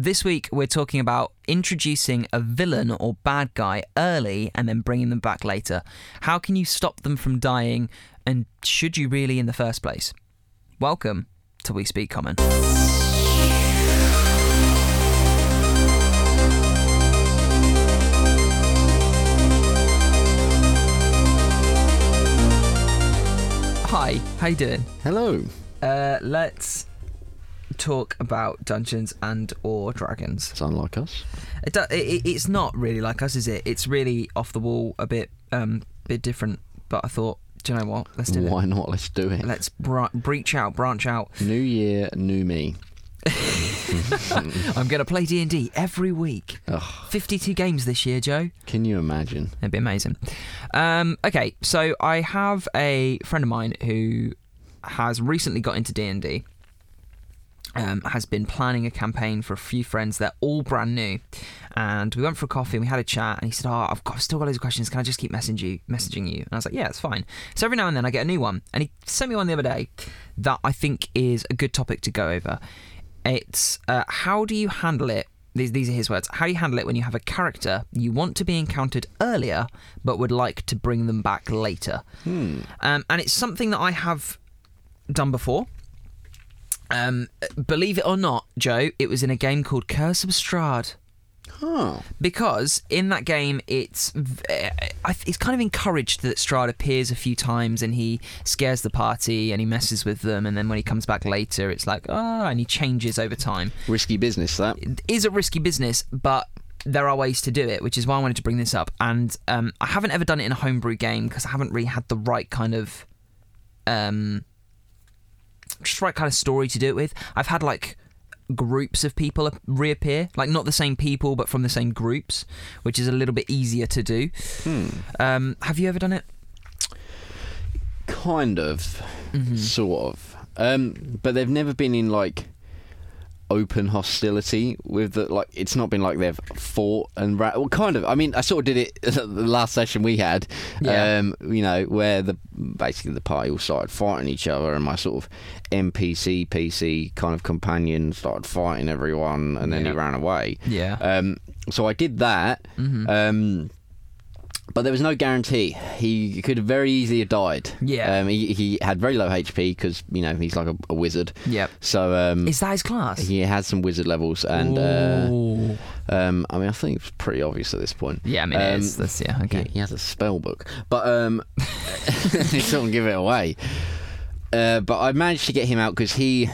This week, we're talking about introducing a villain or bad guy early and then bringing them back later. How can you stop them from dying, and should you really in the first place? Welcome to We Speak Common. Hi, how you doing? Hello. Uh, let's talk about Dungeons and or Dragons. It's unlike us. It, do, it, it's not really like us, is it? It's really off the wall, a bit, um, bit different. But I thought, do you know what? Let's do Why it. Why not? Let's do it. Let's breach out, branch out. New year, new me. I'm going to play D and D every week. Ugh, 52 games this year, Joe. can you imagine? It'd be amazing. Um, okay, so I have a friend of mine who has recently got into D and D. Um, has been planning a campaign for a few friends. They're all brand new, and we went for a coffee and we had a chat. And he said, "Oh, I've got I've still got loads of questions. Can I just keep messaging you, messaging you?" And I was like, "Yeah, it's fine." So every now and then I get a new one, and he sent me one the other day that I think is a good topic to go over. It's uh, how do you handle it these, these are his words. How do you handle it when you have a character you want to be encountered earlier, but would like to bring them back later? Hmm. Um, and it's something that I have done before. Um, believe it or not, Joe, it was in a game called Curse of Strahd. Huh. Because in that game, it's it's kind of encouraged that Strahd appears a few times and he scares the party and he messes with them, and then when he comes back later, it's like oh, and he changes over time Risky business, that. it is a risky business, but there are ways to do it, which is why I wanted to bring this up. And um, I haven't ever done it in a homebrew game because I haven't really had the right kind of, um, just right kind of story to do it with. I've had like groups of people reappear, like not the same people, but from the same groups, which is a little bit easier to do. Hmm. Um, have you ever done it? Kind of. Mm-hmm. Sort of. Um, but they've never been in like open hostility with the like it's not been like they've fought and ra- well kind of i mean i sort of did it the last session we had Yeah. um you know where the basically the party all started fighting each other and my sort of npc pc kind of companion started fighting everyone and then Yeah. he ran away Yeah. um so i did that Mhm. um but there was no guarantee. He could have very easily have died. Yeah. Um, he, he had very low HP because you know he's like a, a wizard. yep. So um, Is that his class? he had some wizard levels, and uh, um, I mean I think it's pretty obvious at this point. yeah, I mean, um, it's, that's yeah, okay. He, he has a spell book, but um, he don't give it away. Uh, but I managed to get him out because he,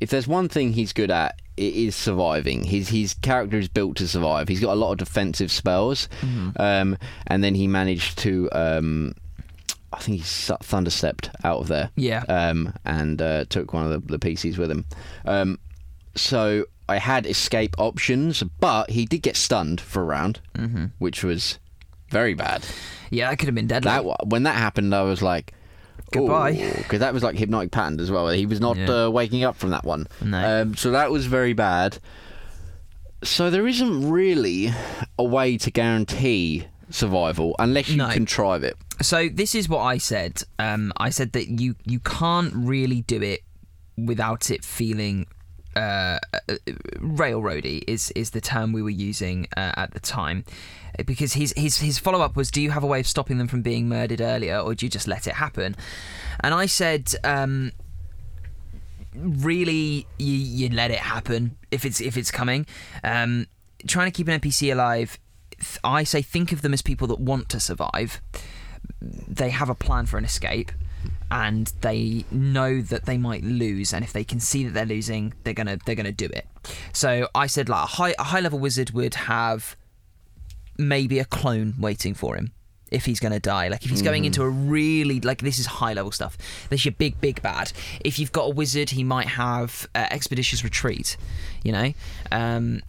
if there's one thing he's good at, it is surviving. His his character is built to survive. He's got a lot of defensive spells, Mm-hmm. um, and then he managed to. Um, I think he thunderstepped out of there Yeah. um, and uh, took one of the, the PCs with him. Um, so I had escape options, but he did get stunned for a round, hmm which was very bad. Yeah, that could have been deadly. That when that happened, I was like, Goodbye. because that was like hypnotic pattern as well. He was not Yeah. uh, waking up from that one. No. Um, so that was very bad. So there isn't really a way to guarantee survival unless you No. contrive it. So this is what I said. Um, I said that you you can't really do it without it feeling uh, uh, railroady is is the term we were using uh, at the time, because his his his follow up was, do you have a way of stopping them from being murdered earlier, or do you just let it happen? And I said. Um, really you, you let it happen if it's if it's coming um trying to keep an npc alive i say think of them as people that want to survive they have a plan for an escape and they know that they might lose and if they can see that they're losing they're gonna they're gonna do it so i said like a high a high level wizard would have maybe a clone waiting for him if he's going to die. Like if he's going into a really like this is high level stuff. This your big big bad. If you've got a wizard, he might have uh, expeditious retreat. You know. Um,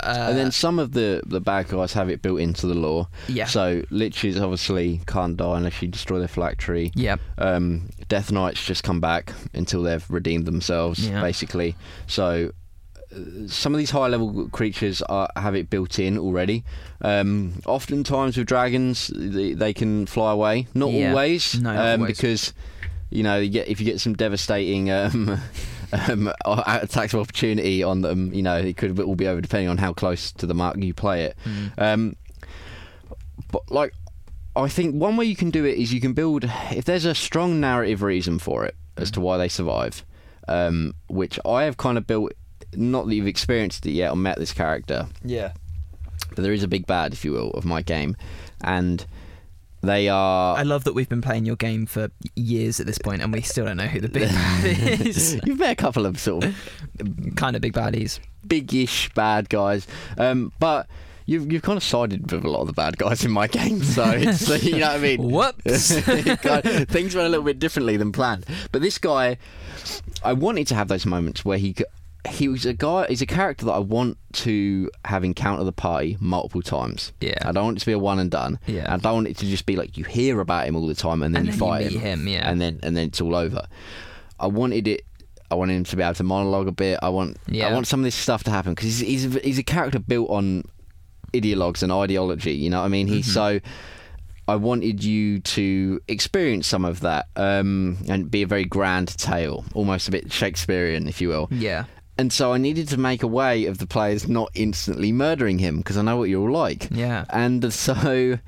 uh, and then some of the the bad guys have it built into the lore. Yeah. So liches obviously can't die unless you destroy their phylactery. yeah. Um, Death Knights just come back until they've redeemed themselves, Yeah. basically. So uh, some of these high level creatures are, have it built in already. Um, oftentimes with dragons, they, they can fly away. Not Yeah. always, No, not um, always. because you know you get if you get some devastating um, um, attacks of opportunity on them. You know, it could all be over depending on how close to the mark you play it. Um, but like, I think one way you can do it is you can build if there's a strong narrative reason for it as to why they survive, um, which I have kind of built. Not that you've experienced it yet or met this character, Yeah. but there is a big bad, if you will, of my game, and they are. I love that we've been playing your game for years at this point, and we still don't know who the big bad is. You've met a couple of sort of kind of big baddies. big-ish bad guys, um, but you've you've kind of sided with a lot of the bad guys in my game, so it's you know what I mean. Whoops. Kind of- Things went a little bit differently than planned, but this guy, I wanted to have those moments where he. He was a guy. He's a character that I want to have encounter the party multiple times. Yeah. I don't want it to be a one and done. Yeah. I don't want it to just be like you hear about him all the time and then And you then you fight meet him, yeah. and then and then it's all over. I wanted it. I wanted him to be able to monologue a bit. I want. Yeah. I want some of this stuff to happen because he's he's a, he's a character built on ideologues and ideology. You know what I mean? He's Mm-hmm. so. I wanted you to experience some of that um, and be a very grand tale, almost a bit Shakespearean, if you will. Yeah. And so I needed to make a way of the players not instantly murdering him because I know what you're all like. Yeah. And so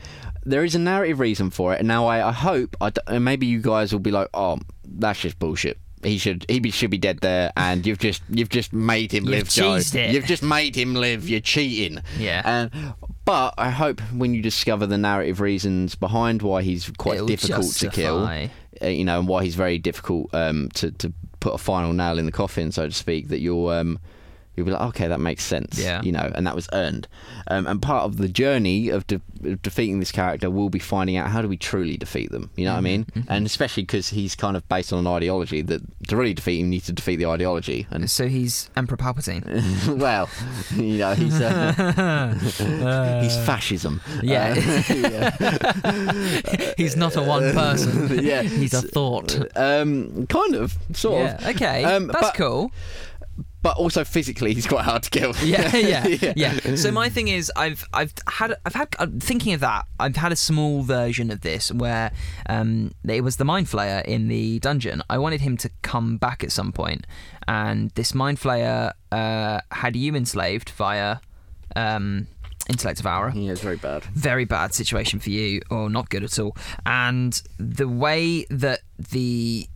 there is a narrative reason for it. And now I, I hope, I d- and maybe you guys will be like, oh, that's just bullshit. He should he be, should be dead there, and you've just you've just made him live, Joe. it. You've just made him live. You're cheating. Yeah. And but I hope when you discover the narrative reasons behind why he's quite It'll difficult to kill, uh, you know, and why he's very difficult um, to to put a final nail in the coffin, so to speak, that you'll um, you'll be like, okay, that makes sense, Yeah. you know, and that was earned. Um, and part of the journey of, de- of defeating this character will be finding out how do we truly defeat them, you know what I mean? Mm-hmm, And especially because he's kind of based on an ideology that to really defeat him, you need to defeat the ideology. And So he's Emperor Palpatine. well, you know, he's uh, he's fascism. Yeah. Uh, he's not a one person. yeah. He's a thought. Um, kind of, sort Yeah. of. Okay. Um, That's but- cool. But also physically, he's quite hard to kill. Yeah, yeah, yeah, So my thing is, I've I've had I've had I'm thinking of that. I've had a small version of this where um, it was the mind flayer in the dungeon. I wanted him to come back at some point, and this mind flayer uh, had you enslaved via um, intellect devourer Yeah, it's very bad. very bad situation for you, or not good at all. And the way that the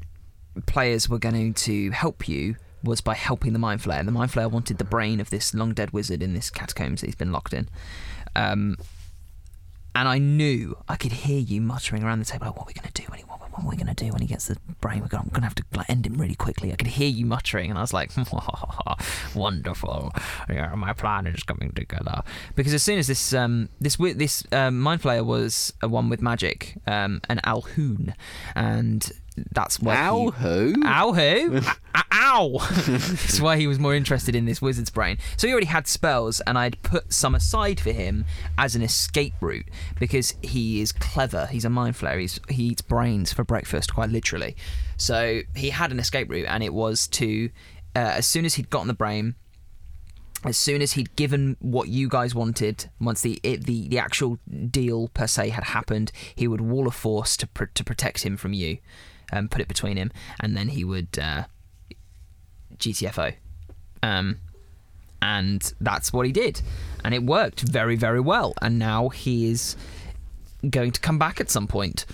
players were going to help you was by helping the Mind Flayer. The Mind Flayer wanted the brain of this long dead wizard in this catacombs that he's been locked in. Um, and I knew I could hear you muttering around the table, like, "What are we going to do when he? What, what are we going to do when he gets the brain? We're going to have to like, end him really quickly." I could hear you muttering, and I was like, "Wonderful! Yeah, my plan is coming together." Because as soon as this um, this this um, mind flayer was a one with magic, um, an Alhoon, and that's why Ow, he- who? Ow who? Ow! That's why he was more interested in this wizard's brain. So he already had spells, and I'd put some aside for him as an escape route because he is clever. He's a mind flayer. He's, he eats brains for breakfast, quite literally. So he had an escape route, and it was to, uh, as soon as he'd gotten the brain, as soon as he'd given what you guys wanted, once the it, the the actual deal per se had happened, he would wall a force to pr- to protect him from you, and put it between him, and then he would uh, GTFO, um, and that's what he did, and it worked very very well, and now he is going to come back at some point,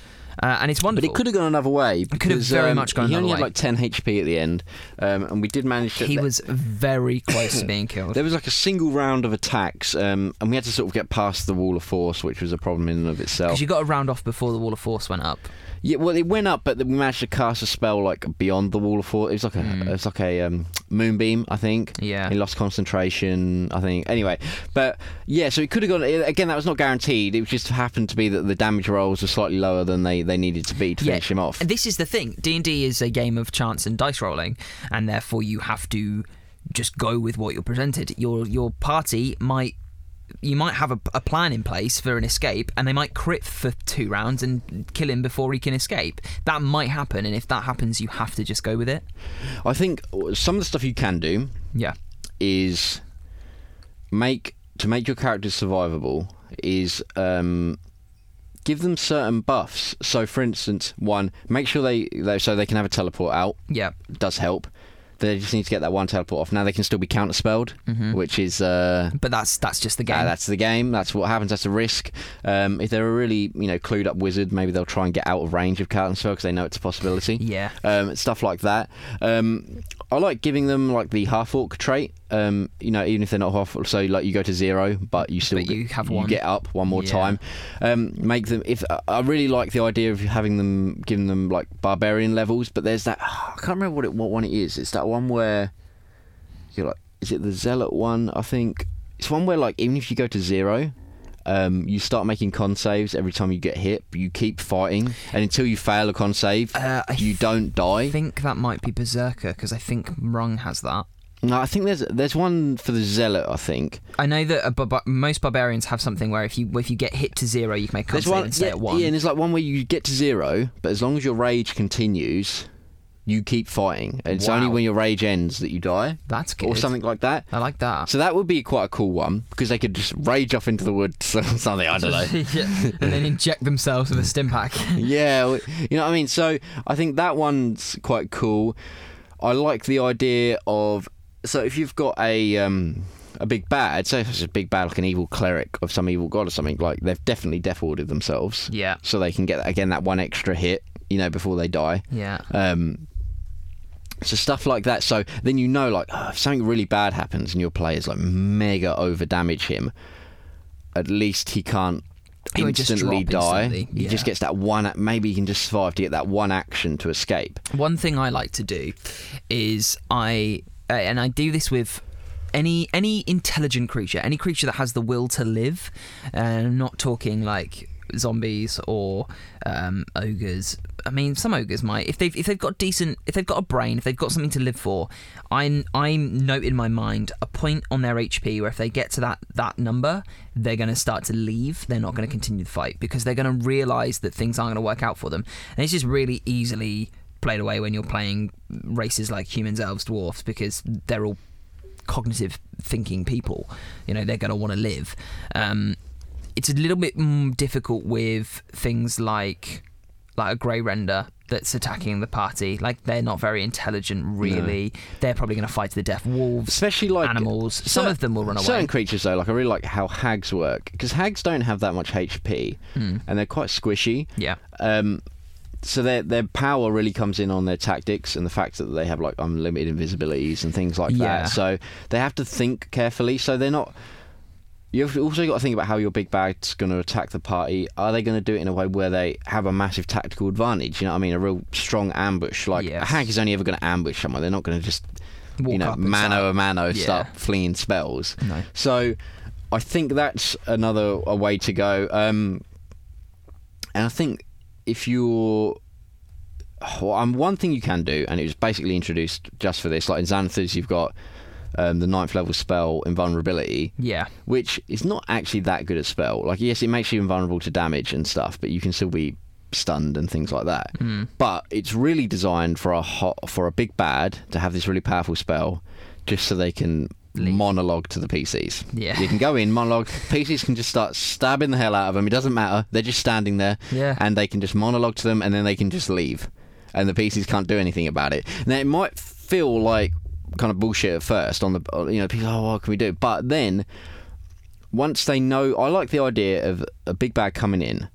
uh, and it's wonderful. But it could have gone another way. It could have very um, much gone another way. He only had like 10 HP at the end, um, and we did manage to. he was very close to being killed. There was like a single round of attacks, um, and we had to sort of get past the wall of force, which was a problem in and of itself. Because you got a round off before the wall of force went up. Yeah, well, it went up, but we managed to cast a spell like beyond the wall of force. It was like a, it was like a um, moonbeam, I think. Yeah. He lost concentration, I think. Anyway, but yeah, so it could have gone. Again, that was not guaranteed. It just happened to be that the damage rolls were slightly lower than they, they needed to be to finish him off. And this is the thing: D and D is a game of chance and dice rolling, and therefore you have to just go with what you're presented. Your your party might. You might have a, a plan in place for an escape, and they might crit for two rounds and kill him before he can escape. That might happen, and if that happens, you have to just go with it. I think some of the stuff you can do Yeah, is make to make your characters survivable is um, give them certain buffs. So, for instance, one, make sure they, they so they can have a teleport out yeah, does help. They just need to get that one teleport off. Now they can still be counterspelled, which is uh, But that's that's just the game. uh, that's the game. That's what happens. That's a risk. Um, if they're a really you know clued up wizard, maybe they'll try and get out of range of counterspell because they know it's a possibility. yeah. Um, stuff like that. Um, I like giving them like the half orc trait. Um, you know, even if they're not half, so like you go to zero, but you still But you get- have one. get up one more Yeah. time. Um, make them. If I really like the idea of having them, giving them like barbarian levels, but there's that. I can't remember what it, what one it is. It's that one where you're like, is it the zealot one? I think it's one where like even if you go to zero. Um, you start making con saves every time you get hit, but you keep fighting, and until you fail a con save, Uh, you don't die. I think that might be Berserker because I think Rung has that. No, I think there's there's one for the zealot. I think I know that a barba- most barbarians have something where if you if you get hit to zero, you can make a there's con save one. and stay Yeah, at one. yeah, and there's like one where you get to zero, but as long as your rage continues, you keep fighting. And it's only when your rage ends that you die, That's good. or something like that. I like that. So that would be quite a cool one because they could just rage off into the woods or something. I don't know. yeah. And then inject themselves with a stim pack. yeah, you know what I mean. So I think that one's quite cool. I like the idea of so if you've got a um, a big bad, say if it's a big bad like an evil cleric of some evil god or something, like they've definitely death warded themselves, yeah. so they can get again that one extra hit, you know, before they die. Yeah. Um, so stuff like that. So then you know, like, oh, if something really bad happens and your players like mega over damage him, at least he can't He won't just instantly die. instantly, He just gets that one. Maybe he can just survive to get that one action to escape. One thing I like to do is I uh, and I do this with any any intelligent creature, any creature that has the will to live. And I'm not talking like zombies or um, ogres. I mean, some ogres might if they've if they've got decent if they've got a brain, if they've got something to live for. I I note in my mind a point on their HP where if they get to that that number, they're going to start to leave. They're not going to continue the fight because they're going to realize that things aren't going to work out for them. And it's just really easily played away when you're playing races like humans, elves, dwarfs because they're all cognitive thinking people. You know, they're going to want to live. Um, it's a little bit mm, difficult with things like like a grey render that's attacking the party. Like they're not very intelligent, really. They're probably going to fight to the death. Wolves, Especially like animals. Some of them will run away. Certain creatures though, like I really like how hags work because hags don't have that much HP Hmm. and they're quite squishy. Yeah. Um, so their their power really comes in on their tactics and the fact that they have like unlimited invisibilities and things like Yeah. that. So they have to think carefully. So they're not. You've also got to think about how your big bad's going to attack the party. Are they going to do it in a way where they have a massive tactical advantage? You know what I mean? A real strong ambush. Like a Yes. hag is only ever going to ambush someone. They're not going to just you know mano a mano Yeah. start flinging spells. No. So I think that's another a way to go. Um, and I think if you're well, um, one thing you can do, and it was basically introduced just for this, like in Xanathar's, you've got um, the ninth level spell invulnerability, Yeah. which is not actually that good a spell. Like, yes, it makes you invulnerable to damage and stuff, but you can still be stunned and things like that. Mm. But it's really designed for a hot, for a big bad to have this really powerful spell, just so they can Leave. monologue to the PCs. Yeah. you can go in monologue. PCs can just start stabbing the hell out of them. It doesn't matter. They're just standing there, Yeah. and they can just monologue to them, and then they can just leave, and the PCs can't do anything about it. Now it might feel like kind of bullshit at first on the you know people. Oh, what can we do? But then once they know, I like the idea of a big bad coming in,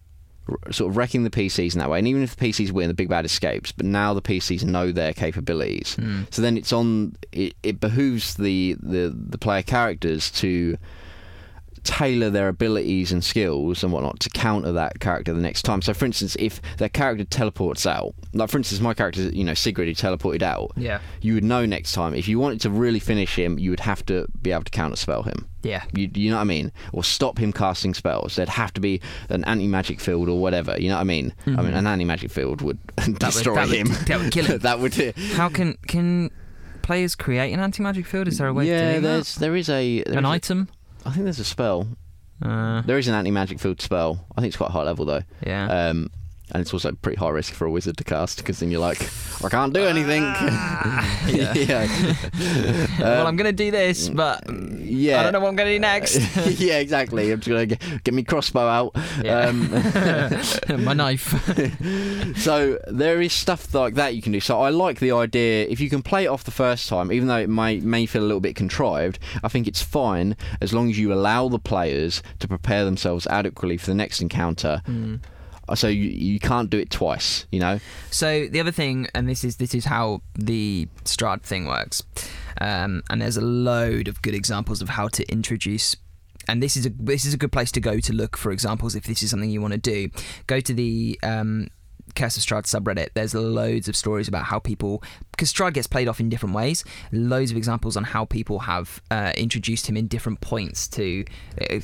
sort of wrecking the PCs in that way. And even if the PCs win, the big bad escapes. But now the PCs know their capabilities. Hmm. So then it's on. It, it behooves the, the the player characters to tailor their abilities and skills and whatnot to counter that character the next time. So, for instance, if their character teleports out, like for instance, my character, you know, Sigrid, he teleported out. Yeah. You would know next time if you wanted to really finish him, you would have to be able to counterspell him. Yeah. You, you know what I mean? Or stop him casting spells. There'd have to be an anti magic field or whatever. You know what I mean? I mm-hmm. mean, an anti magic field would destroy that would- him. that would kill him. that would. How can can players create an anti magic field? Is there a way yeah, of doing there's there is a there An is a- item? I think there's a spell. Uh, There is an anti magic field spell. I think it's quite high level though. yeah. Um, and it's also pretty high risk for a wizard to cast because then you're like, I can't do anything. Ah. yeah. yeah. well, Um, I'm gonna do this, but Yeah. I don't know what I'm going to do next. yeah, exactly. I'm just gonna get, get me crossbow out. Yeah. Um, My knife. so there is stuff like that you can do. So I like the idea. If you can play it off the first time, even though it may may feel a little bit contrived, I think it's fine as long as you allow the players to prepare themselves adequately for the next encounter. Hmm. Uh, So you, you can't do it twice. You know. So the other thing, and this is this is how the Strahd thing works, um, and there's a load of good examples of how to introduce. And this is a this is a good place to go to look for examples if this is something you want to do. Go to the um, Curse of Strahd subreddit. There's loads of stories about how people because Strahd gets played off in different ways. Loads of examples on how people have uh, introduced him in different points to uh,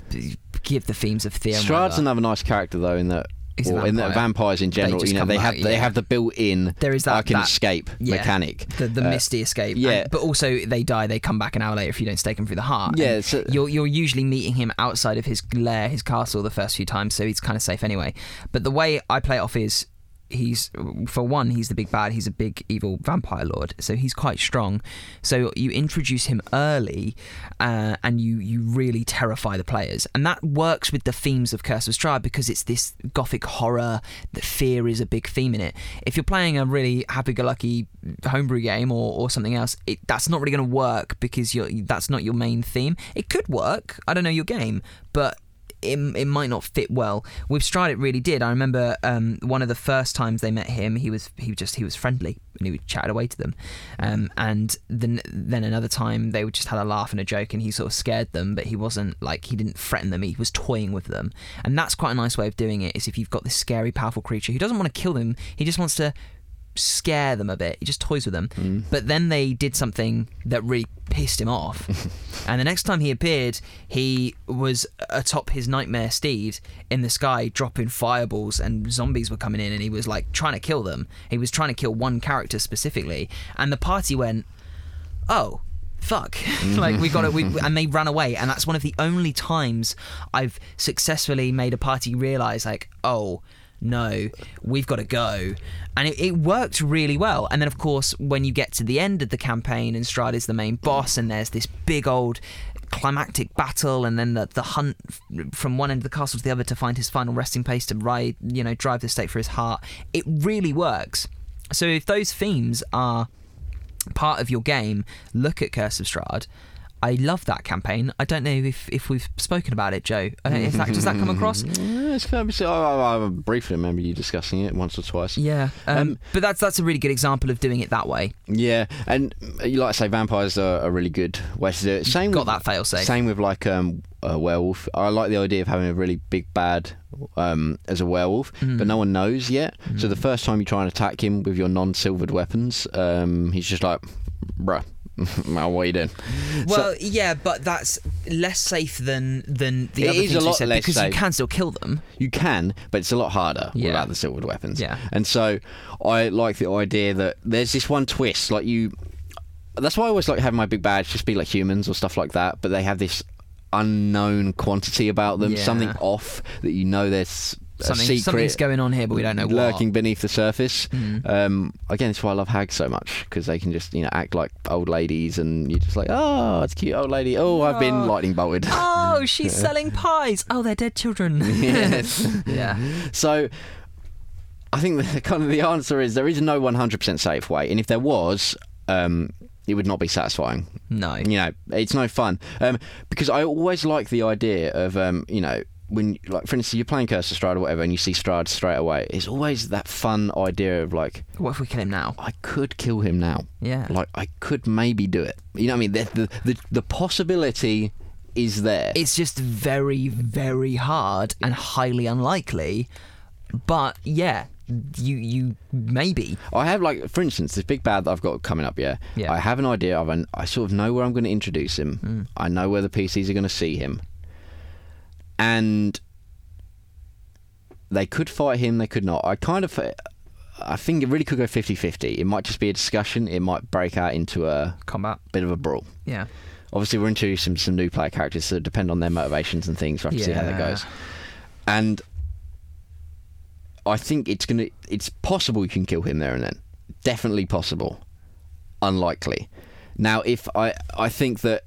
give the themes of Theon. Strahd's another nice character though in that. He's or in the vampires in general, you know, they have back, they yeah. have the built-in There is that- I can that- escape yeah. mechanic. the, the Uh, misty escape. yeah. And- but also they die. They come back an hour later if you don't stake them through the heart. Yeah, so- you're you're usually meeting him outside of his lair, his castle, the first few times, so he's kind of safe anyway. But the way I play it off is. He's for one, he's the big bad. He's a big evil vampire lord, so he's quite strong. So you introduce him early, uh, and you you really terrify the players, and that works with the themes of Curse of Strahd because it's this gothic horror. That fear is a big theme in it. If you're playing a really happy-go-lucky homebrew game or, or something else, it, that's not really going to work because you're, that's not your main theme. It could work. I don't know your game, but it, it might not fit well. With Strahd, it really did. I remember um, one of the first times they met him, he was he just he was friendly and he would chat away to them. Um, and then then another time they just had a laugh and a joke, and he sort of scared them, but he wasn't like he didn't threaten them. He was toying with them, and that's quite a nice way of doing it. Is if you've got this scary, powerful creature who doesn't want to kill them, he just wants to scare them a bit. He just toys with them. Mm. But then they did something that really pissed him off. and the next time he appeared, he was atop his nightmare steed in the sky, dropping fireballs, and zombies were coming in, and he was like trying to kill them. He was trying to kill one character specifically, and the party went, "Oh." Fuck! like we got it, we, and they ran away, and that's one of the only times I've successfully made a party realize, like, oh, no, we've got to go. And it, it worked really well. And then, of course, when you get to the end of the campaign and Strahd is the main boss, and there's this big old climactic battle, and then the, the hunt from one end of the castle to the other to find his final resting place to ride, you know, drive the stake for his heart, it really works. So if those themes are part of your game, look at Curse of Strahd. I love that campaign. I don't know if, if we've spoken about it, Joe. I that, does that come across? Yeah, it's kind of, I, I, I briefly remember you discussing it once or twice. Yeah, um, Um, but that's that's a really good example of doing it that way. Yeah, and uh, you like to say vampires are a really good way to do it. Same Got with, that fail safe. Same with like um, a werewolf. I like the idea of having a really big bad um, as a werewolf, Mm. but no one knows yet. So the first time you try and attack him with your non-silvered weapons, um, he's just like, bruh. well, what are you doing? Well, yeah, but that's less safe than than the It other is a things you lot said less because safe. you can still kill them. You can, but it's a lot harder Yeah. without the silvered weapons. Yeah. And so I like the idea that there's this one twist, like you. That's why I always like having my big badge just be like humans or stuff like that, but they have this unknown quantity about them, Yeah. something off that you know there's a Something, secret something's going on here, but we don't know lurking what. beneath the surface. Mm. Um, again, that's why I love hags so much because they can just you know act like old ladies, and you're just like, oh, it's a cute old lady. Oh, I've been Oh. lightning bolted. Oh, she's selling pies. Oh, they're dead children. Yes. yeah. So I think the kind of the answer is there is no 100% safe way, and if there was, um, it would not be satisfying. No. You know, it's no fun um, because I always like the idea of um, you know. When, like, for instance, you're playing Curse of Strahd or whatever, and you see Strahd straight away, it's always that fun idea of like, What if we kill him now? I could kill him now. Yeah. Like, I could maybe do it. You know what I mean? The the the, the possibility is there. It's just very, very hard and highly unlikely. But yeah, you you maybe. I have like, for instance, this big bad that I've got coming up. Yeah, Yeah. I have an idea of, an, I sort of know where I'm going to introduce him. Hmm. I know where the PCs are going to see him, and they could fight him. They could not. I kind of, I think it really could go 50-50. It might just be a discussion. It might break out into a Combat. bit of a brawl. Yeah. Obviously, we're introducing some new player characters, so depend on their motivations and things. We'll have to see how that goes. And I think it's gonna. It's possible you can kill him there and then. Definitely possible. Unlikely. Now, if I, I think that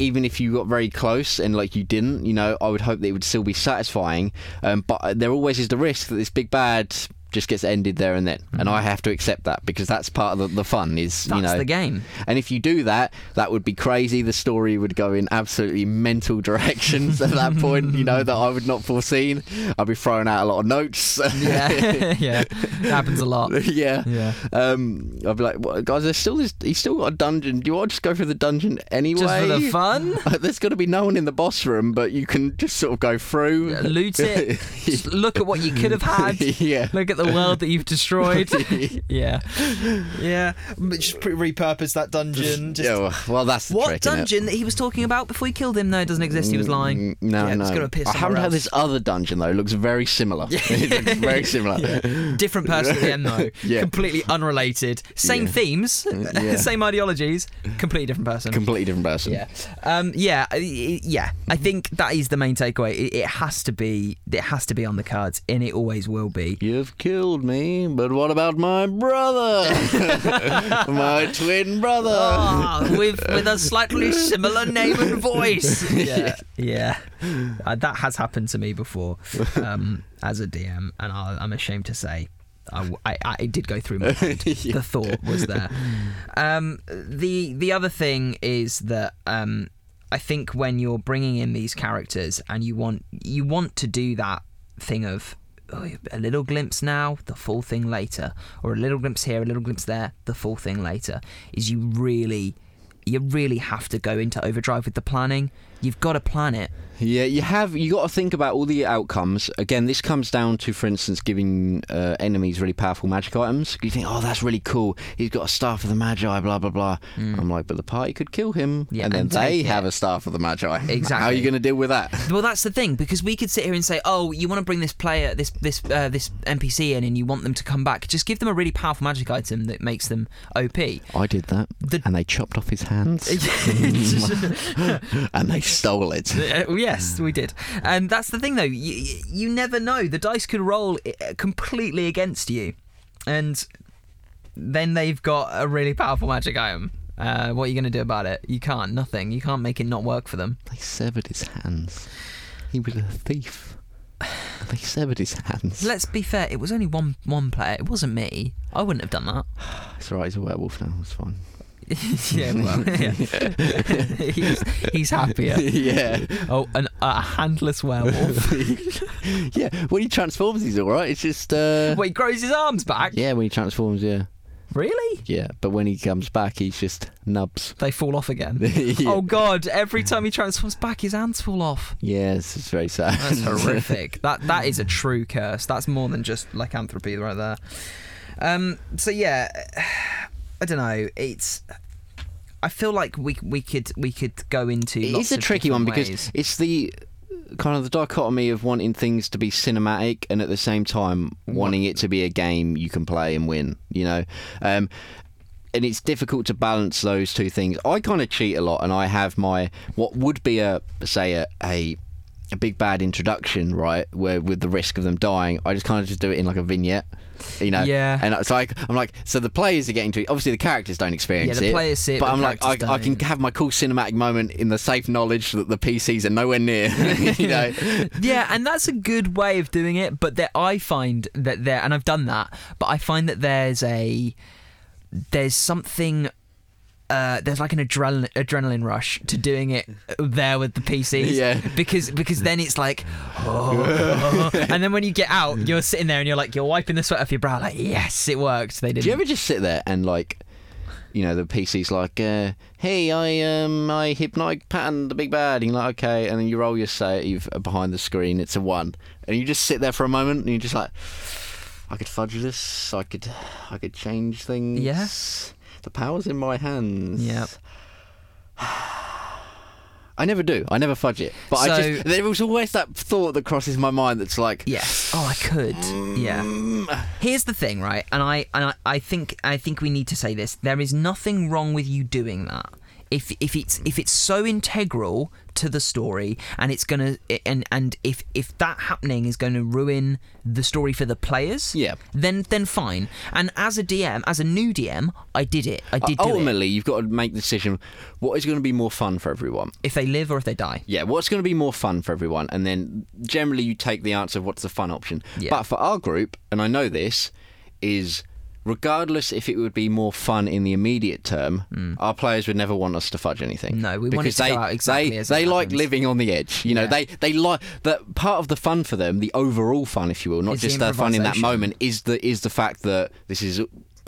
even if you got very close and like you didn't, you know, I would hope that it would still be satisfying. Um, but there always is the risk that this big bad just gets ended there and then, and I have to accept that because that's part of the, the fun. Is That's you know the game. And if you do that, that would be crazy. The story would go in absolutely mental directions at that point. You know that I would not foreseen. I'd be throwing out a lot of notes. Yeah, yeah, it happens a lot. yeah. Yeah. Um, I'd be like, well, guys, there's still this. He's still got a dungeon. Do you want to just go through the dungeon anyway? Just for the fun, Uh, There's got to be no one in the boss room, but you can just sort of go through. loot it. Look at what you could have had. yeah. Look at the world that you've destroyed. yeah. Yeah, but just pre- repurpose that dungeon. Just Yeah, well, well, that's the What trick, dungeon that he was talking about before he killed him? No, it doesn't exist. He was lying. Mm, No, Yeah, no. it's gonna appear I haven't somewhere had this other dungeon though. It looks very similar. it looks very similar. Different person at the end though. Yeah. Completely unrelated. Same Yeah. themes, yeah. same ideologies, completely different person. Completely different person. Yeah, um, yeah, uh, yeah. I think that is the main takeaway. It, it has to be, it has to be on the cards, and it always will be. You've killed me, but what about my brother? my twin brother. Ah, with with a slightly similar name and voice. Yeah, yeah. Uh, that has happened to me before um, as a DM, and I, I'm ashamed to say. I, I, I- it did go through my head. Yeah. The thought was there. Um, the the other thing is that um, I think when you're bringing in these characters and you want you want to do that thing of oh, a little glimpse now, the full thing later, or a little glimpse here, a little glimpse there, the full thing later. Is you really you really have to go into overdrive with the planning. You've got to plan it. Yeah, you have. You got to think about all the outcomes. Again, this comes down to, for instance, giving uh, enemies really powerful magic items. You think, oh, that's really cool. He's got a staff of the magi, blah blah blah. I'm like, but the party could kill him. Yeah, and then and they have a staff of the magi. Exactly. How are you going to deal with that? Well, that's the thing because we could sit here and say, "Oh, you want to bring this player, this this uh, this NPC in, and you want them to come back. Just give them a really powerful magic item that makes them OP." I did that, The- and they chopped off his hands, and they stole it. Uh, yes, we did. And that's the thing, though. You, you never know. The dice could roll uh, completely against you, and then they've got a really powerful magic item. Uh, what are you going to do about it? You can't. Nothing. You can't make it not work for them. They severed his hands. He was a thief. They severed his hands. Let's be fair. It was only one one player. It wasn't me. I wouldn't have done that. It's alright. He's a werewolf now. It's fine. yeah, well, yeah. he's, he's happier. yeah. Oh, an, a handless werewolf. yeah. When he transforms, he's alright. It's just. uh Wait, he grows his arms back? Yeah, when he transforms, yeah. Really? Yeah. But when he comes back, he's just nubs. They fall off again. yeah. Oh god! Every time he transforms back, his hands fall off. Yes, it's very sad. That's horrific. that that is a true curse. That's more than just lycanthropy right there. Um. So yeah, I don't know. It's. I feel like we we could we could go into. It is a tricky one because ways. it's the kind of the dichotomy of wanting things to be cinematic and at the same time wanting it to be a game you can play and win. You know, um, and it's difficult to balance those two things. I kind of cheat a lot, and I have my what would be a say a. a a big bad introduction, right? Where with the risk of them dying, I just kind of just do it in like a vignette, you know. Yeah. And uh, it's like I'm like, so the players are getting to obviously the characters don't experience Yeah, the it, players see it, but but I'm like, I, I can have my cool cinematic moment in the safe knowledge that the PCs are nowhere near. you know, yeah, and that's a good way of doing it. But there, I find that there, and I've done that, but I find that there's a there's something. Uh, there's like an adrenaline adrenaline rush to doing it there with the PCs, Yeah. Because because then it's like, oh, and then when you get out, you're sitting there and you're like you're wiping the sweat off your brow, like yes, it worked. They didn't. do you ever just sit there and like, you know, the PC's like, uh, hey, I um, I hypnotic pattern the big bad, and you're like, okay, and then you roll your save behind the screen, it's a one, and you just sit there for a moment, and you're just like, I could fudge this, I could, I could change things. Yeah. The power's in my hands. Yep. I never do. I never fudge it. But I just there was always that thought that crosses my mind that's like Yes. Oh, I could. Yeah. Mm. Here's the thing, right? And I and I, I think I think we need to say this. There is nothing wrong with you doing that. If if it's if it's so integral to the story and it's gonna and and if if that happening is going to ruin the story for the players, Yeah. then then fine. And as a DM, as a new DM, I did it. I did it. Ultimately, you've got to make the decision what is going to be more fun for everyone. If they live or if they die. Yeah, what's going to be more fun for everyone? And then generally you take the answer of what's the fun option. Yeah. But for our group, and I know this, is regardless if it would be more fun in the immediate term, our players would never want us to fudge anything. Hmm. No, we because to they, exactly they, they like living on the edge. You know, Yeah. they they like that part of the fun for them, the overall fun, if you will, not the just the fun in that moment, is the is the fact that this is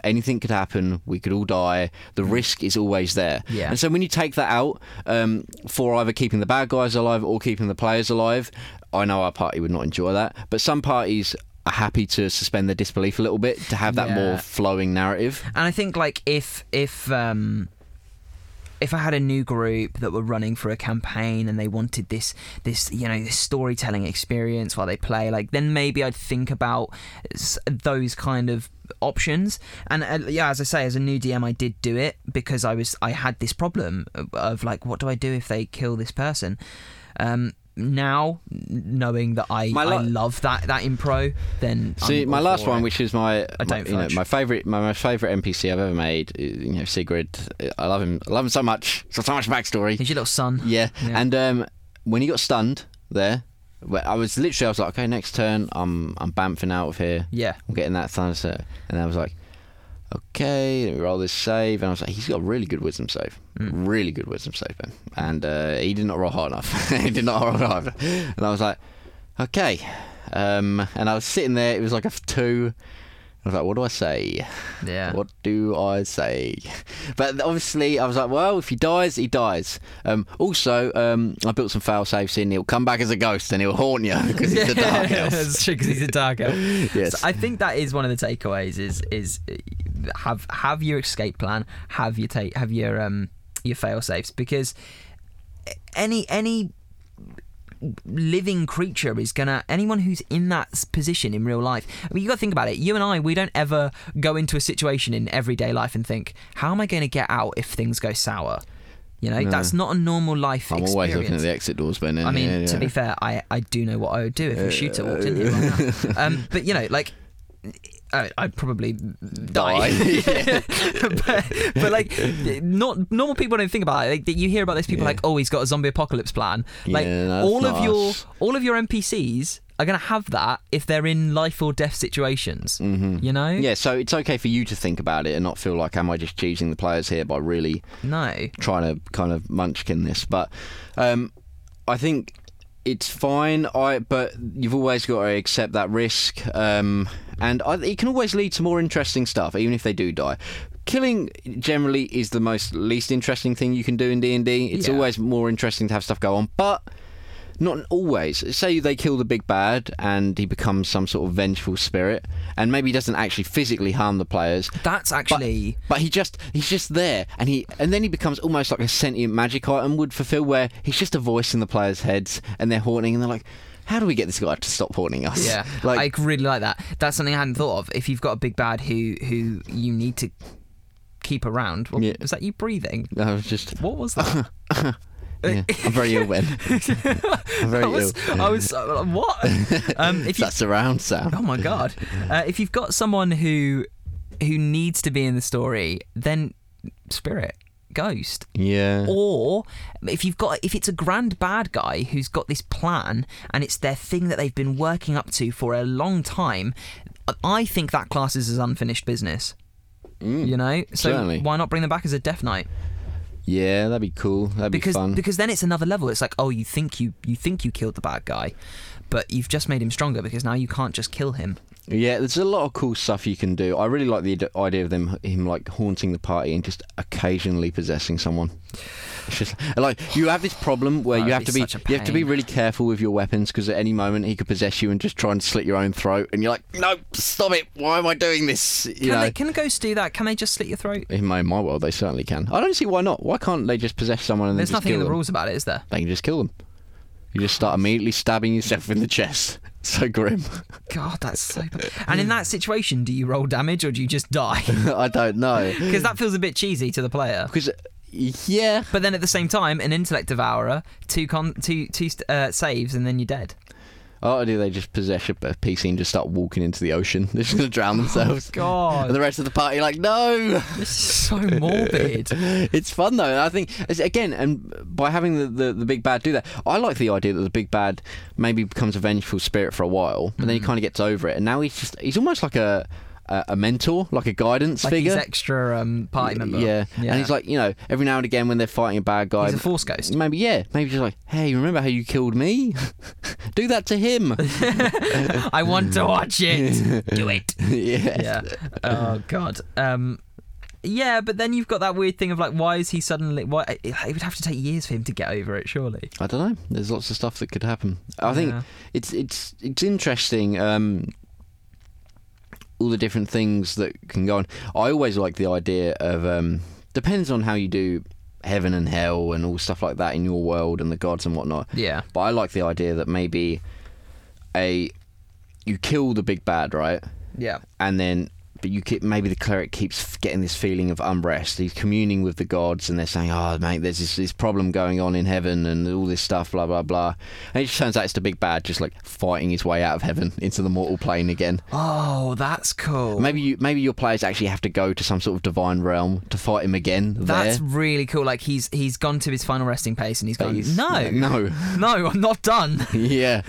anything could happen. We could all die. The risk is always there. Mm. Yeah. And so when you take that out um, for either keeping the bad guys alive or keeping the players alive, I know our party would not enjoy that. But some parties happy to suspend their disbelief a little bit to have that Yeah. more flowing narrative. And I think like if if um if I had a new group that were running for a campaign and they wanted this this you know this storytelling experience while they play like then maybe I'd think about those kind of options and uh, yeah as I say as a new DM I did do it because I was I had this problem of, of like what do I do if they kill this person um now knowing that I, I love that that impro then See, I'm my last one, it. which is my, I don't my, you know, my favorite, my most favorite NPC I've ever made. You know, Sigrid. I love him. I love him so much. So so much backstory. he's your little son Yeah. Yeah. And um, when he got stunned there, I was literally, I was like, okay, next turn, I'm I'm bamfing out of here. yeah I'm getting that thunder step. And I was like, okay, let me roll this save. And I was like, he's got a really good wisdom save. Hmm. Really good wisdom save, man. And uh, he did not roll hard enough. he did not roll hard enough. And I was like, okay. Um, and I was sitting there, it was like a two. I was like, what do I say? yeah What do I say? But obviously, I was like, well, if he dies, he dies. Um, also, um, I built some fail safes in. He'll come back as a ghost and he'll haunt you because he's a dark elf. That's true because he's a dark elf. Yes. So I think that is one of the takeaways. Is is uh, have have your escape plan, have your take, have your um your fail safes because any any living creature is gonna anyone who's in that position in real life I mean you gotta think about it you and I we don't ever go into a situation in everyday life and think how am I going to get out if things go sour you know No. that's not a normal life I'm experience always looking at the exit doors, Ben. I mean, yeah, to be fair, I, I do know what I would do if a shooter walked in here right. Um, but you know, like, I, I'd probably die. But, but like, not normal people don't think about it. Like, you hear about those people Yeah. like, oh, he's got a zombie apocalypse plan. Like, Yeah, all of not your us. all of your NPCs are gonna have that if they're in life or death situations. Mhm. You know? Yeah, so it's okay for you to think about it and not feel like, am I just choosing the players here by really No. trying to kind of munchkin this? But um, I think it's fine. I but you've always got to accept that risk, um, and I, it can always lead to more interesting stuff, even if they do die. Killing generally is the most least interesting thing you can do in D and D. It's Yeah. always more interesting to have stuff go on, but not always. Say they kill the big bad and he becomes some sort of vengeful spirit, and maybe he doesn't actually physically harm the players. That's actually But he just he's just there, and he and then he becomes almost like a sentient magic item would fulfill, where he's just a voice in the players' heads, and they're haunting, and they're like, "How do we get this guy to stop haunting us?" Yeah, like I really like that. That's something I hadn't thought of. If you've got a big bad who who you need to keep around, well, Yeah. was that you breathing? I was just. What was that? Yeah, I'm very ill, Ben. I'm very I was, ill. I was uh, what? Um, if you, That's surround sound. oh my god, uh, if you've got someone who who needs to be in the story, then spirit, ghost, Yeah. or if you've got if it's a grand bad guy who's got this plan and it's their thing that they've been working up to for a long time i think that classes as unfinished business Mm, you know so certainly. why not bring them back as a death knight Yeah, that'd be cool. That'd because be fun. because then it's another level it's like oh you think you you think you killed the bad guy but you've just made him stronger because now you can't just kill him Yeah, there's a lot of cool stuff you can do. I really like the idea of them him like haunting the party and just occasionally possessing someone. It's just like you have this problem where That you have be to be you have to be really careful with your weapons because at any moment he could possess you and just try and slit your own throat, and you're like, no, stop it! Why am I doing this? You can, know. they, can ghosts do that can they just slit your throat in my, in my world, they certainly can. I don't see why not. Why can't they just possess someone and there's nothing in the them? rules about it is there They can just kill them. You just start immediately stabbing yourself in the chest. So grim. god that's so bad. and in that situation do you roll damage or do you just die I don't know. because that feels a bit cheesy to the player because yeah. But then at the same time, an intellect devourer, two con, two two uh, saves, and then you're dead. Oh, do they just possess a PC and just start walking into the ocean? They're just going to drown themselves. And God, the rest of the party are like, no. this is so morbid. it's fun though, I think again, and by having the, the, the big bad do that, I like the idea that the big bad maybe becomes a vengeful spirit for a while, but then he Mm. kind of gets over it, and now he's just he's almost like a a, a mentor, like a guidance Like figure. he's extra um, party member. Yeah. and he's like, you know, every now and again when they're fighting a bad guy, he's a force ghost. maybe yeah, maybe just like, hey, remember how you killed me? do that to him. I want to watch it. Do it. yeah. Yeah. Oh God. Um. Yeah, but then you've got that weird thing of like, why is he suddenly? Why it would have to take years for him to get over it, surely. I don't know. There's lots of stuff that could happen. I think it's it's it's interesting. Um, all the different things that can go on. I always like the idea of um, depends on how you do heaven and hell and all stuff like that in your world and the gods and whatnot. Yeah. But I like the idea that maybe a you kill the big bad, right? Yeah. and then but you keep maybe the cleric keeps getting this feeling of unrest. He's communing with the gods, and they're saying, "Oh, mate, there's this, this problem going on in heaven, and all this stuff, blah blah blah." And it just turns out it's the big bad, just like fighting his way out of heaven into the mortal plane again. Oh, that's cool. Maybe you, maybe your players actually have to go to some sort of divine realm to fight him again. That's there. really cool. Like he's he's gone to his final resting place and he's gone. he's- no, no, no, I'm not done. yeah,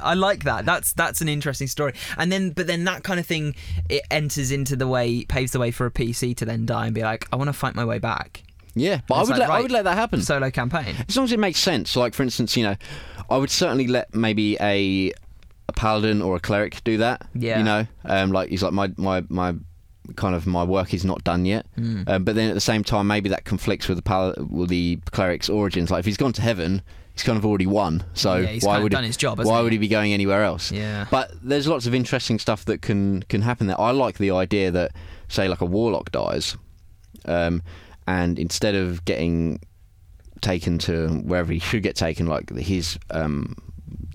I like that. That's that's an interesting story. And then, but then that kind of thing it enters into the way, paves the way for a PC to then die and be like, I want to fight my way back. yeah. But I would like, let I would let that happen. Solo campaign. as long as it makes sense. Like for instance, you know, I would certainly let maybe a a paladin or a cleric do that. Yeah. You know, um, like he's like my my my kind of my work is not done yet. Mm. Um, but then at the same time, maybe that conflicts with the pal- with the cleric's origins. Like if he's gone to heaven, he's kind of already won. So Yeah, why would done he, his job, why he? would he be going anywhere else? Yeah. But there's lots of interesting stuff that can can happen there. I like the idea that say like a warlock dies, um, and instead of getting taken to wherever he should get taken, like his um,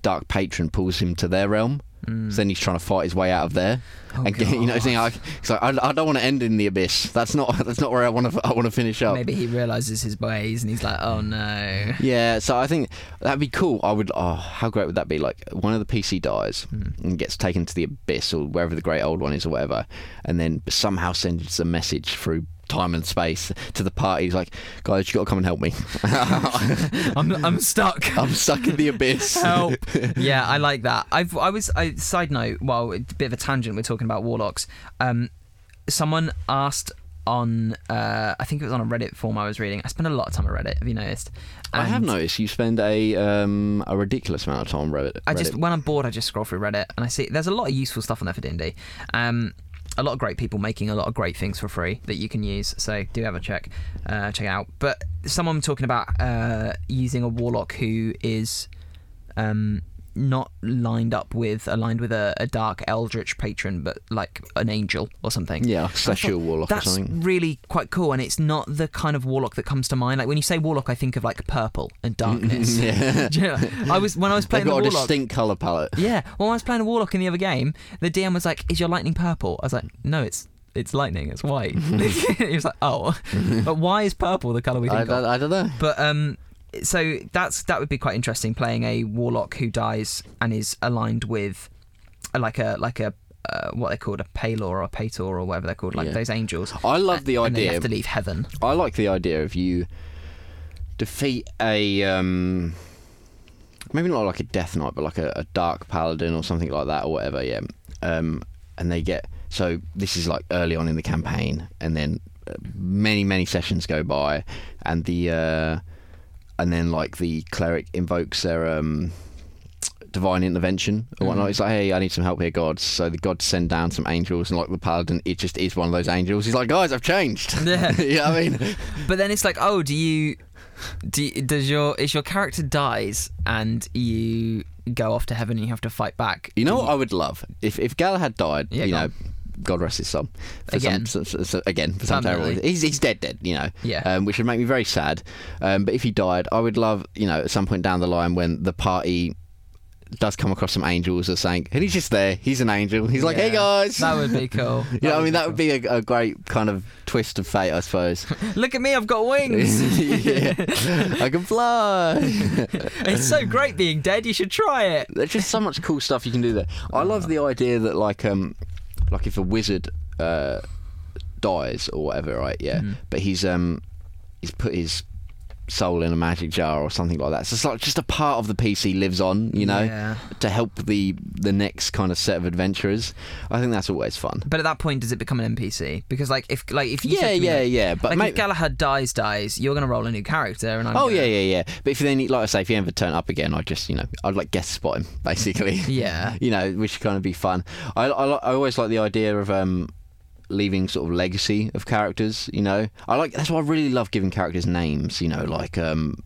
dark patron pulls him to their realm. Mm. So then he's trying to fight his way out of there, Oh, and you know, saying like, like I, I don't want to end in the abyss. That's not that's not where I want to I want to finish up. Maybe he realizes his ways and he's like, oh no. Yeah, so I think that'd be cool. I would. Oh, how great would that be? Like one of the PC dies Hmm. and gets taken to the abyss or wherever the great old one is or whatever, and then somehow sends a message through time and space to the party. He's like, guys, you got to come and help me. I'm I'm stuck. I'm stuck in the abyss. Help. yeah, I like that. I've I was I side note, well, a bit of a tangent we're talking about warlocks. Um someone asked on uh I think it was on a Reddit form I was reading. I spend a lot of time on Reddit, have you noticed? I have noticed you spend a um, a ridiculous amount of time on Reddit. I just when I'm bored I just scroll through Reddit and I see there's a lot of useful stuff on there for D&D. Um a lot of great people making a lot of great things for free that you can use. So do have a check, uh, check it out. But someone talking about uh, using a warlock who is um, not lined up with aligned with a, a dark eldritch patron, but like an angel or something. yeah, I celestial warlock or That's something. really quite cool, and it's not the kind of warlock that comes to mind. Like when you say warlock, I think of like purple and darkness. yeah, you know, I was when I was they've playing the got a warlock. distinct color palette. Yeah, when I was playing a warlock in the other game, the DM was like, "Is your lightning purple?" I was like, "No, it's it's lightning. It's white." he was like, "Oh, but why is purple the color we I, think of?" I, I don't know. But um, so that's that would be quite interesting playing a warlock who dies and is aligned with like a like a uh, what they're called a palor or a pator or whatever they're called, like Yeah. those angels. I love the and they idea. have to leave heaven. I like the idea of you defeat a um, maybe not like a death knight, but like a, a dark paladin or something like that or whatever. Yeah, um, and they get so this is like early on in the campaign, and then uh, many many sessions go by, and the uh, and then like the cleric invokes their um. Divine intervention or whatnot. Mhm. It's like, hey, I need some help here, gods. So the gods send down some angels, and like the paladin, it just is one of those angels. He's like, guys, I've changed. Yeah. you know what I mean? But then it's like, oh, do you, do you- does your is your character dies and you go off to heaven and you have to fight back? You know what I would love if if Galahad died. Yeah, you know, on. God rest his soul. For Again. some, so, so- again for some terrible. He's he's dead, dead. You know. Yeah. Um, which would make me very sad. Um, but if he died, I would love you know at some point down the line when the party does come across some angels or something, and he's just there. He's an angel. He's like, "Hey guys." That would be cool. yeah, I mean that would be a, a great kind of twist of fate, I suppose. Look at me, I've got wings. yeah. I can fly. it's so great being dead. You should try it. There's just so much cool stuff you can do there. I love the idea that like um like if a wizard uh dies or whatever, right? Yeah. Mm-hmm. But he's um he's put his soul in a magic jar or something like that. So it's like just a part of the PC lives on, you know, Yeah. to help the the next kind of set of adventurers. I think that's always fun. But at that point, does it become an NPC? Because like if like if you Yeah, said to me, yeah, like- yeah. But like maybe, if Galahad dies, dies, you're gonna roll a new character, and I'm Oh gonna- yeah, yeah, yeah. But if then, like I say, if you ever turn up again, I'd just, you know, I'd like guest spot him, basically. Yeah. you know, which kind of be fun. I, I, I always like the idea of um, leaving sort of legacy of characters. You know, I like that's why I really love giving characters names. You know, like um,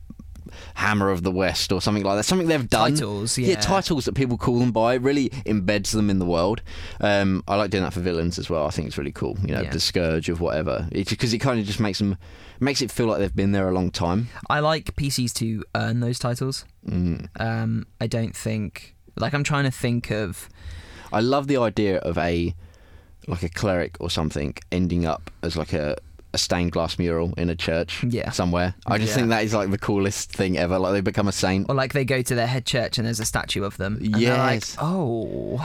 Hammer of the West or something like that. Something they've done. Titles, yeah. titles that people call them by really embeds them in the world. Um, I like doing that for villains as well. I think it's really cool. You know, Yeah. the scourge of whatever. Because it kind of just makes them makes it feel like they've been there a long time. I like PCs to earn those titles. Mm. Um, I don't think like I'm trying to think of I love the idea of a like a cleric or something ending up as like a, a stained glass mural in a church Yeah. somewhere. I just Yeah. think that is like the coolest thing ever. Like they become a saint. or like they go to their head church and there's a statue of them. They're like, oh,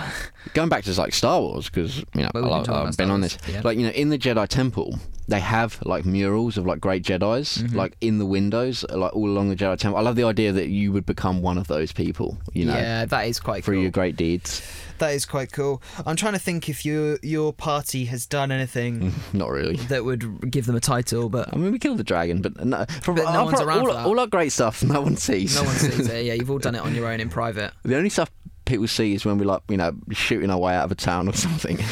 Going back to like Star Wars because you know Well, I- talk about I've been on this. yeah. Like you know in the Jedi Temple they have like murals of like great Jedi's Mm-hmm. like in the windows like all along the Jedi Temple. I love the idea that you would become one of those people. You know. yeah, that is quite Through cool. your great deeds, That is quite cool. I'm trying to think if your your party has done anything. not really. that would give them a title, but I mean, we killed the dragon, but no, from, But no one's around all, for that. all our great stuff, no one sees. no one sees it. Yeah, you've all done it on your own in private. The only stuff people see is when we like, you know, shooting our way out of a town or something.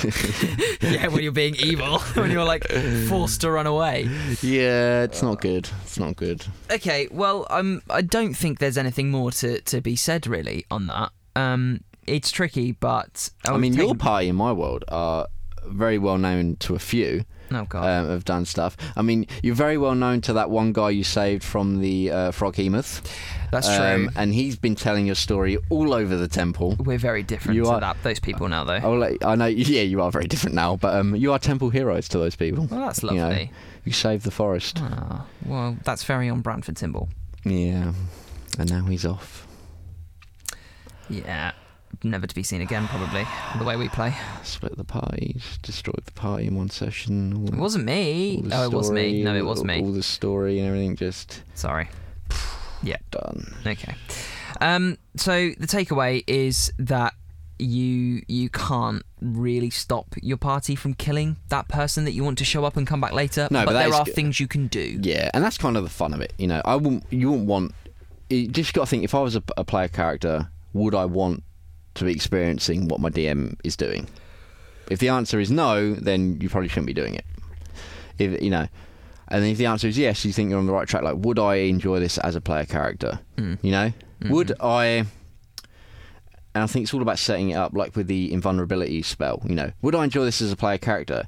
Yeah, when you're being evil, when you're like forced to run away. yeah, it's not good. It's not good. Okay, well, um, I don't think there's anything more to, to be said really on that. Um, it's tricky, but I mean, your party in my world are very well known to a few. Oh god, Um, have done stuff. I mean, you're very well known to that one guy you saved from the uh, froghemoth. that's Um, true. and he's been telling your story all over the temple. We're very different you to are- that those people now, though. I'll let, I know, yeah, you are very different now, but um, you are temple heroes to those people. well, that's You know, lovely. you saved the forest. Ah, well, that's very on brand for Timble. Yeah, and now he's off. Yeah, never to be seen again, probably. The way we play. Split the parties, destroyed the party in one session. All, It wasn't me. Oh, it was me. No, it was all- me. All the story and everything just Sorry. Yeah. done. Okay. Um, so the takeaway is that you you can't really stop your party from killing that person that you want to show up and come back later. No, but that there are things you can do. Yeah, and that's kind of the fun of it. You know, I wouldn't. You wouldn't want. You just got to think. If I was a, a player character, would I want to be experiencing what my DM is doing? If the answer is no, then you probably shouldn't be doing it. If you know, and if the answer is yes, you think you're on the right track. Like, would I enjoy this as a player character? Mm. You know, would I? And I think it's all about setting it up, like with the invulnerability spell. You know, would I enjoy this as a player character?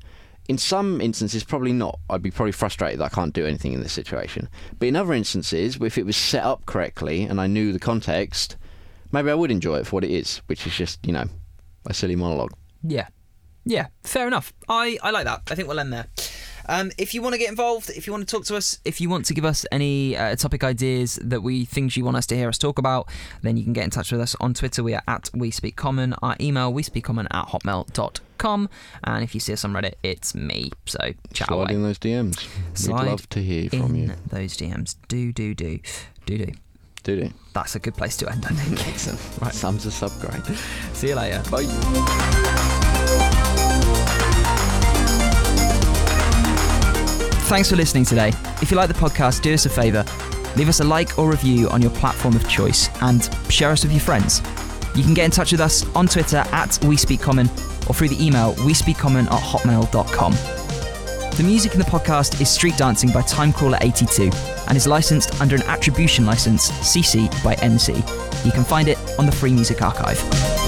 In some instances, probably not. I'd be probably frustrated that I can't do anything in this situation. But in other instances, if it was set up correctly and I knew the context, maybe I would enjoy it for what it is, which is just you know a silly monologue. Yeah. Yeah, fair enough. I, I like that. I think we'll end there. Um, if you want to get involved, if you want to talk to us, if you want to give us any uh, topic ideas that we things you want us to hear us talk about, then you can get in touch with us on Twitter. We are at We Speak Common. Our email we speak common at hotmail.com. And if you see us on Reddit, it's me. So chat Slide away. in those DMs. Slide We'd love to hear from in you. those DMs. Do do do do do. Do. That's a good place to end. I think. Excellent. Right. Sums us up great. See you later. Bye. Thanks for listening today. If you like the podcast, do us a favour. Leave us a like or review on your platform of choice and share us with your friends. You can get in touch with us on Twitter at WeSpeakCommon or through the email WeSpeakCommon at hotmail.com. The music in the podcast is Street Dancing by Timecrawler82 and is licensed under an attribution license CC by NC. You can find it on the Free Music Archive.